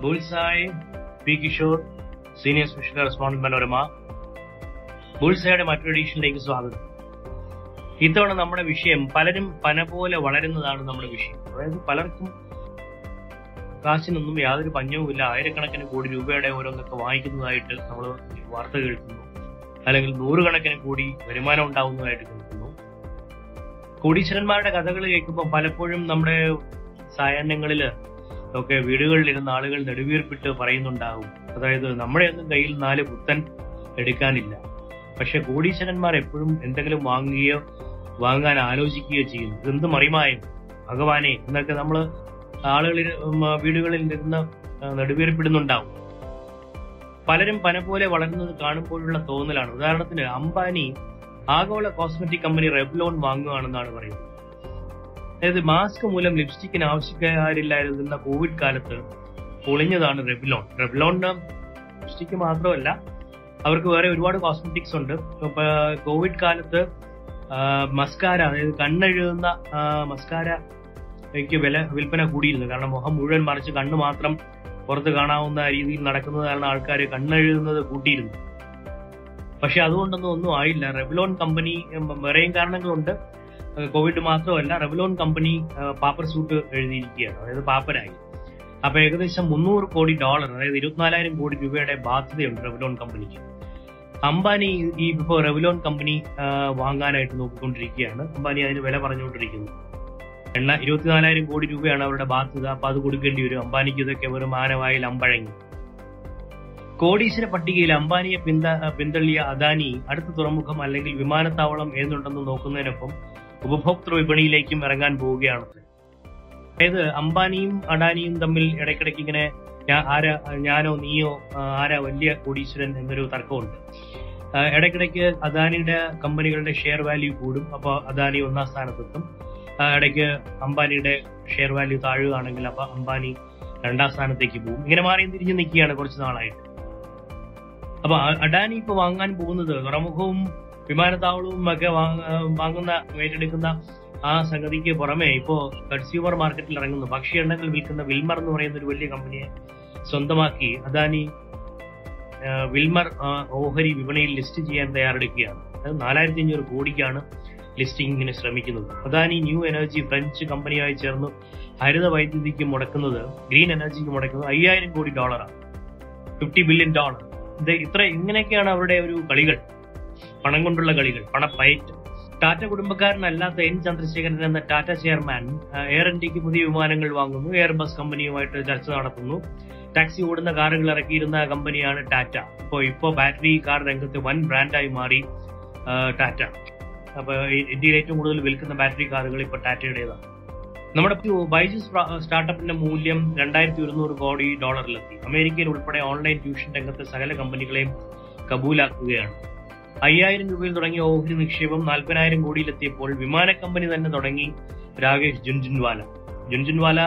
Bullseye P Kishore senior special correspondent Manorama. ബുൾസായുടെ മറ്റൊരു എഡീഷനിലേക്ക് സ്വാഗതം. ഇത്തവണ നമ്മുടെ വിഷയം പലരും പന പോലെ വളരുന്നതാണ് നമ്മുടെ വിഷയം. അതായത് പലർക്കും കാശിനൊന്നും യാതൊരു പഞ്ഞവുമില്ല ആയിരക്കണക്കിന് കോടി രൂപയുടെ ഓരോന്നൊക്കെ വാങ്ങിക്കുന്നതായിട്ട് നമ്മൾ വാർത്ത കേൾക്കുന്നു. അല്ലെങ്കിൽ നൂറുകണക്കിന് കോടി വരുമാനം ഉണ്ടാവുന്നതായിട്ട് കോടീശ്വരന്മാരുടെ കഥകൾ കേൾക്കുമ്പോൾ പലപ്പോഴും നമ്മുടെ സായാഹ്നങ്ങളിൽ ഒക്കെ വീടുകളിലിരുന്ന ആളുകൾ നെടുവീർപ്പിട്ട് പറയുന്നുണ്ടാവും. അതായത് നമ്മുടെ ഒന്നും കയ്യിൽ നാല് പുത്തൻ എടുക്കാനില്ല. പക്ഷെ കോടീശ്വരന്മാർ എപ്പോഴും എന്തെങ്കിലും വാങ്ങുകയോ വാങ്ങാൻ ആലോചിക്കുകയോ ചെയ്യുന്നു. ഇതെന്ത് മറിമായും? ഭഗവാനെ എന്നൊക്കെ നമ്മൾ ആളുകളിൽ വീടുകളിൽ നിന്ന് നെടുവീർപ്പിടുന്നുണ്ടാവും. പലരും പന പോലെ വളരുന്നത് കാണുമ്പോഴുള്ള തോന്നലാണ്. ഉദാഹരണത്തിന് അംബാനി ആഗോള കോസ്മെറ്റിക് കമ്പനി റെബ്ലോൺ വാങ്ങുകയാണെന്നാണ് പറയുന്നത്. അതായത് മാസ്ക് മൂലം ലിപ്സ്റ്റിക്കിന് ആവശ്യക്കാരില്ലായിരുന്ന കോവിഡ് കാലത്ത് പൊളിഞ്ഞതാണ് റെബ്ലോൺ റെബ്ലോണിന് ലിപ്സ്റ്റിക്ക് മാത്രമല്ല അവർക്ക് വേറെ ഒരുപാട് കോസ്മെറ്റിക്സ് ഉണ്ട്. കോവിഡ് കാലത്ത് മസ്കാര അതായത് കണ്ണെഴുതുന്ന മസ്കാര എനിക്ക് വില വിൽപ്പന കൂടിയിരുന്നു കാരണം മുഖം മുഴുവൻ മറിച്ച് കണ്ണ് മാത്രം പുറത്ത് കാണാവുന്ന രീതിയിൽ നടക്കുന്നത് കാരണം ആൾക്കാർ കണ്ണെഴുതുന്നത് കൂട്ടിയിരുന്നു. പക്ഷെ അതുകൊണ്ടൊന്നും ഒന്നും ആയില്ല. റെവലോൺ കമ്പനി വേറെയും കാരണങ്ങളുണ്ട്. കോവിഡ് മാത്രമല്ല റെവലോൺ കമ്പനി പാപ്പർ സൂട്ട് എഴുതിയിരിക്കുകയാണ്. അതായത് പാപ്പരായി. അപ്പൊ ഏകദേശം മുന്നൂറ് കോടി ഡോളർ അതായത് ഇരുപത്തിനാലായിരം കോടി രൂപയുടെ ബാധ്യതയുണ്ട് റെവലോൺ കമ്പനിക്ക് അംബാനി ഈ ഇപ്പോൾ റെവലോൺ കമ്പനി വാങ്ങാനായിട്ട് നോക്കിക്കൊണ്ടിരിക്കുകയാണ്. അംബാനി അതിന് വില പറഞ്ഞുകൊണ്ടിരിക്കുന്നു. എണ്ണ ഇരുപത്തിനാലായിരം കോടി രൂപയാണ് അവരുടെ ബാധ്യത. അപ്പൊ അത് കൊടുക്കേണ്ടി വരും. അംബാനിക്ക് ഇതൊക്കെ വെറും മാനവായി അമ്പഴങ്ങി. കോടീശ്വര പട്ടികയിൽ അംബാനിയെ പിന്ത പിന്തള്ളിയ അദാനി അടുത്ത തുറമുഖം അല്ലെങ്കിൽ വിമാനത്താവളം ഏതുണ്ടെന്ന് നോക്കുന്നതിനൊപ്പം ഉപഭോക്തൃ വിപണിയിലേക്കും ഇറങ്ങാൻ പോവുകയാണ്. അതായത് അംബാനിയും അഡാനിയും തമ്മിൽ ഇടയ്ക്കിടയ്ക്ക് ഇങ്ങനെ ആരാ ഞാനോ നീയോ ആരാ വലിയ കോടീശ്വരൻ എന്നൊരു തർക്കമുണ്ട്. ഇടയ്ക്കിടയ്ക്ക് അദാനിയുടെ കമ്പനികളുടെ ഷെയർ വാല്യൂ കൂടും അപ്പോൾ അദാനി ഒന്നാം സ്ഥാനത്തെത്തും. ഇടയ്ക്ക് അംബാനിയുടെ ഷെയർ വാല്യൂ താഴുകയാണെങ്കിൽ അപ്പൊ അംബാനി രണ്ടാം സ്ഥാനത്തേക്ക് പോകും. ഇങ്ങനെ മാറി തിരിഞ്ഞു നിൽക്കുകയാണ് കുറച്ച് നാളായിട്ട്. അപ്പൊ അഡാനി ഇപ്പൊ വാങ്ങാൻ പോകുന്നത് തുറമുഖവും വിമാനത്താവളവും ഒക്കെ വാങ്ങ- വാങ്ങുന്ന ഏറ്റെടുക്കുന്ന ആ സംഗതിക്ക് പുറമെ ഇപ്പോ കൺസ്യൂമർ മാർക്കറ്റിൽ ഇറങ്ങുന്നു. ഭക്ഷ്യ വിൽക്കുന്ന വിൽമർ എന്ന് പറയുന്ന ഒരു വലിയ കമ്പനിയെ സ്വന്തമാക്കി അദാനി വിൽമർ ഓഹരി വിപണിയിൽ ലിസ്റ്റ് ചെയ്യാൻ തയ്യാറെടുക്കുകയാണ്. അത് നാലായിരത്തി അഞ്ഞൂറ് കോടിക്കാണ് ലിസ്റ്റിംഗിന് ശ്രമിക്കുന്നത്. അദാനി ന്യൂ എനർജി ഫ്രഞ്ച് കമ്പനിയായി ചേർന്ന്. ഹരിത വൈദ്യുതിക്ക് മുടക്കുന്നത് ഗ്രീൻ എനർജിക്ക് മുടക്കുന്നത് അയ്യായിരം കോടി ഡോളറാണ് ഫിഫ്റ്റി ബില്യൺ ഡോളർ ഇത് ഇത്ര ഇങ്ങനെയൊക്കെയാണ് അവരുടെ ഒരു കളികൾ. പണം കൊണ്ടുള്ള കളികൾ പണപ്പയറ്റ് ടാറ്റ കുടുംബക്കാരനല്ലാത്ത എൻ ചന്ദ്രശേഖരൻ എന്ന ടാറ്റ ചെയർമാൻ എയർ ഇന്ത്യയ്ക്ക് പുതിയ വിമാനങ്ങൾ വാങ്ങുന്നു എയർ ബസ് കമ്പനിയുമായിട്ട് ചർച്ച നടത്തുന്നു. ടാക്സി ഓടുന്ന കാറുകൾ ഇറക്കിയിരുന്ന കമ്പനിയാണ് ടാറ്റ. ഇപ്പോൾ ഇപ്പോ ബാറ്ററി കാർ രംഗത്ത് വൻ ബ്രാൻഡായി മാറി ടാറ്റ. അപ്പൊ ഈ- ഇന്ത്യയിൽ ഏറ്റവും കൂടുതൽ വിൽക്കുന്ന ബാറ്ററി കാറുകൾ ഇപ്പോൾ ടാറ്റയുടേതാണ്. നമ്മുടെ ബൈജൂസ് സ്റ്റാർട്ടപ്പിന്റെ മൂല്യം രണ്ടായിരത്തി ഒരുന്നൂറ് കോടി ഡോളറിലെത്തി. അമേരിക്കയിൽ ഉൾപ്പെടെ ഓൺലൈൻ ട്യൂഷൻ രംഗത്തെ സകല കമ്പനികളെയും കബൂലാക്കുകയാണ്. അയ്യായിരം രൂപയിൽ തുടങ്ങിയ ഓഹരി നിക്ഷേപം നാൽപ്പതിനായിരം കോടിയിലെത്തിയപ്പോൾ വിമാന കമ്പനി തന്നെ തുടങ്ങി രാകേഷ് ജുൻജുൻവാല. ജുൻജുൻവാല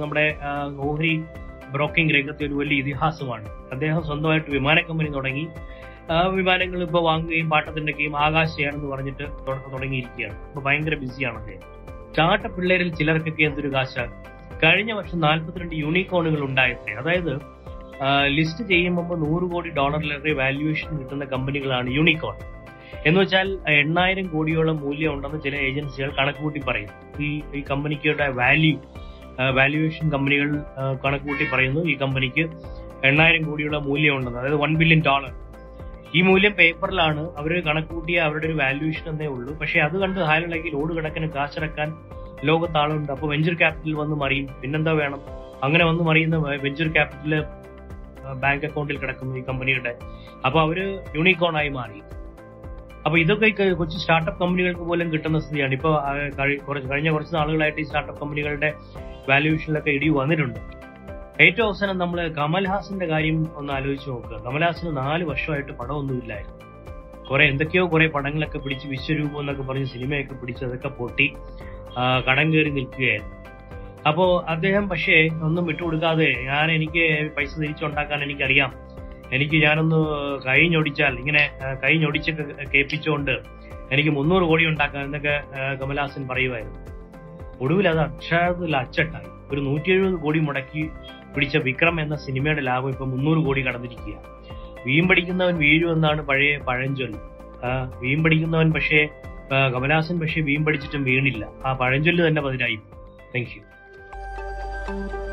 നമ്മുടെ ഓഹരി ബ്രോക്കിംഗ് രംഗത്തെ ഒരു വലിയ ഇതിഹാസമാണ്. അദ്ദേഹം സ്വന്തമായിട്ട് വിമാന കമ്പനി തുടങ്ങി. വിമാനങ്ങൾ ഇപ്പൊ വാങ്ങുകയും പാട്ടത്തിന്റെയും ആകാശയാണെന്ന് പറഞ്ഞിട്ട് തുട- തുടങ്ങിയിരിക്കുകയാണ്. ഇപ്പൊ ഭയങ്കര ബിസിയാണ് അദ്ദേഹം. ചാട്ട പിള്ളേരിൽ ചിലർക്കൊക്കെ എന്തൊരു കാശാണ് കഴിഞ്ഞ വർഷം നാൽപ്പത്തിരണ്ട് യൂണിക്കോണുകൾ ഉണ്ടായത്രേ അതായത് ലിസ്റ്റ് ചെയ്യുമ്പോൾ നൂറ് കോടി ഡോളറിലേറെ വാല്യുവേഷൻ കിട്ടുന്ന കമ്പനികളാണ് യൂണിക്കോൺ എന്ന് വെച്ചാൽ എണ്ണായിരം കോടിയോളം മൂല്യം ഉണ്ടെന്ന് ചില ഏജൻസികൾ കണക്കുകൂട്ടി പറയുന്നു ഈ ഈ കമ്പനിക്കുടെ വാല്യൂ വാല്യുവേഷൻ കമ്പനികൾ കണക്കുകൂട്ടി പറയുന്നു ഈ കമ്പനിക്ക് എണ്ണായിരം കോടിയുള്ള മൂല്യം ഉണ്ടെന്ന്. അതായത് വൺ ബില്യൺ ഡോളർ ഈ മൂല്യം പേപ്പറിലാണ്. അവർ കണക്കുകൂട്ടിയ അവരുടെ ഒരു വാല്യുവേഷൻ എന്നേ ഉള്ളൂ. പക്ഷെ അത് കണ്ട് ഹാലുണ്ടെങ്കിൽ ലോഡ് കണക്കിന് കാശിറക്കാൻ ലോകത്താളുണ്ട്. അപ്പൊ വെഞ്ചർ ക്യാപിറ്റൽ വന്ന് മറിയും. പിന്നെന്താ വേണം? അങ്ങനെ വന്ന് മറിയുന്ന വെഞ്ചർ ക്യാപിറ്റൽ ബാങ്ക് അക്കൗണ്ടിൽ കിടക്കുന്നു ഈ കമ്പനിയുടെ. അപ്പൊ അവർ യൂണിക്കോൺ ആയി മാറി. അപ്പൊ ഇതൊക്കെ കൊച്ചു സ്റ്റാർട്ടപ്പ് കമ്പനികൾക്ക് പോലും കിട്ടുന്ന സ്ഥിതിയാണ്. ഇപ്പൊ കഴിഞ്ഞ കുറച്ച് നാളുകളായിട്ട് ഈ സ്റ്റാർട്ടപ്പ് കമ്പനികളുടെ വാല്യുവേഷനിലൊക്കെ ഇടിവ് വന്നിട്ടുണ്ട്. ഏറ്റവും അവസാനം നമ്മൾ കമൽഹാസന്റെ കാര്യം ഒന്ന് ആലോചിച്ച് നോക്കുക. കമൽഹാസന് നാല് വർഷമായിട്ട് പടമൊന്നുമില്ലായിരുന്നു കുറെ എന്തൊക്കെയോ കുറെ പടങ്ങളൊക്കെ പിടിച്ച് വിശ്വരൂപം എന്നൊക്കെ പറഞ്ഞ് സിനിമയൊക്കെ പിടിച്ച് അതൊക്കെ പൊട്ടി കടം കയറി നിൽക്കുകയായിരുന്നു. അപ്പോ അദ്ദേഹം പക്ഷേ ഒന്നും വിട്ടുകൊടുക്കാതെ ഞാൻ എനിക്ക് പൈസ തിരിച്ചുണ്ടാക്കാൻ എനിക്കറിയാം. എനിക്ക് ഞാനൊന്ന് കൈ ഞൊടിച്ചാൽ ഇങ്ങനെ ആ, കൈ ഞൊടിച്ചൊക്കെ കേൾപ്പിച്ചുകൊണ്ട് എനിക്ക് മുന്നൂറ് കോടി ഉണ്ടാക്കാൻ എന്നൊക്കെ കമൽഹാസൻ പറയുമായിരുന്നു. ഒടുവിൽ അത് അക്ഷരത്തിൽ അച്ചട്ടായി. ഒരു നൂറ്റി എഴുപത് കോടി മുടക്കി പിടിച്ച വിക്രം എന്ന സിനിമയുടെ ലാഭം ഇപ്പൊ മുന്നൂറ് കോടി കടന്നിരിക്കുക വീം പഠിക്കുന്നവൻ വീഴുമെന്നാണ് പഴയ പഴഞ്ചൊല്ല്. ആ, വീം പഠിക്കുന്നവൻ പക്ഷേ കമലഹാസൻ പക്ഷേ വീം പഠിച്ചിട്ടും വീണില്ല. ആ പഴഞ്ചൊല്ല് തന്നെ പതിനായി താങ്ക് യു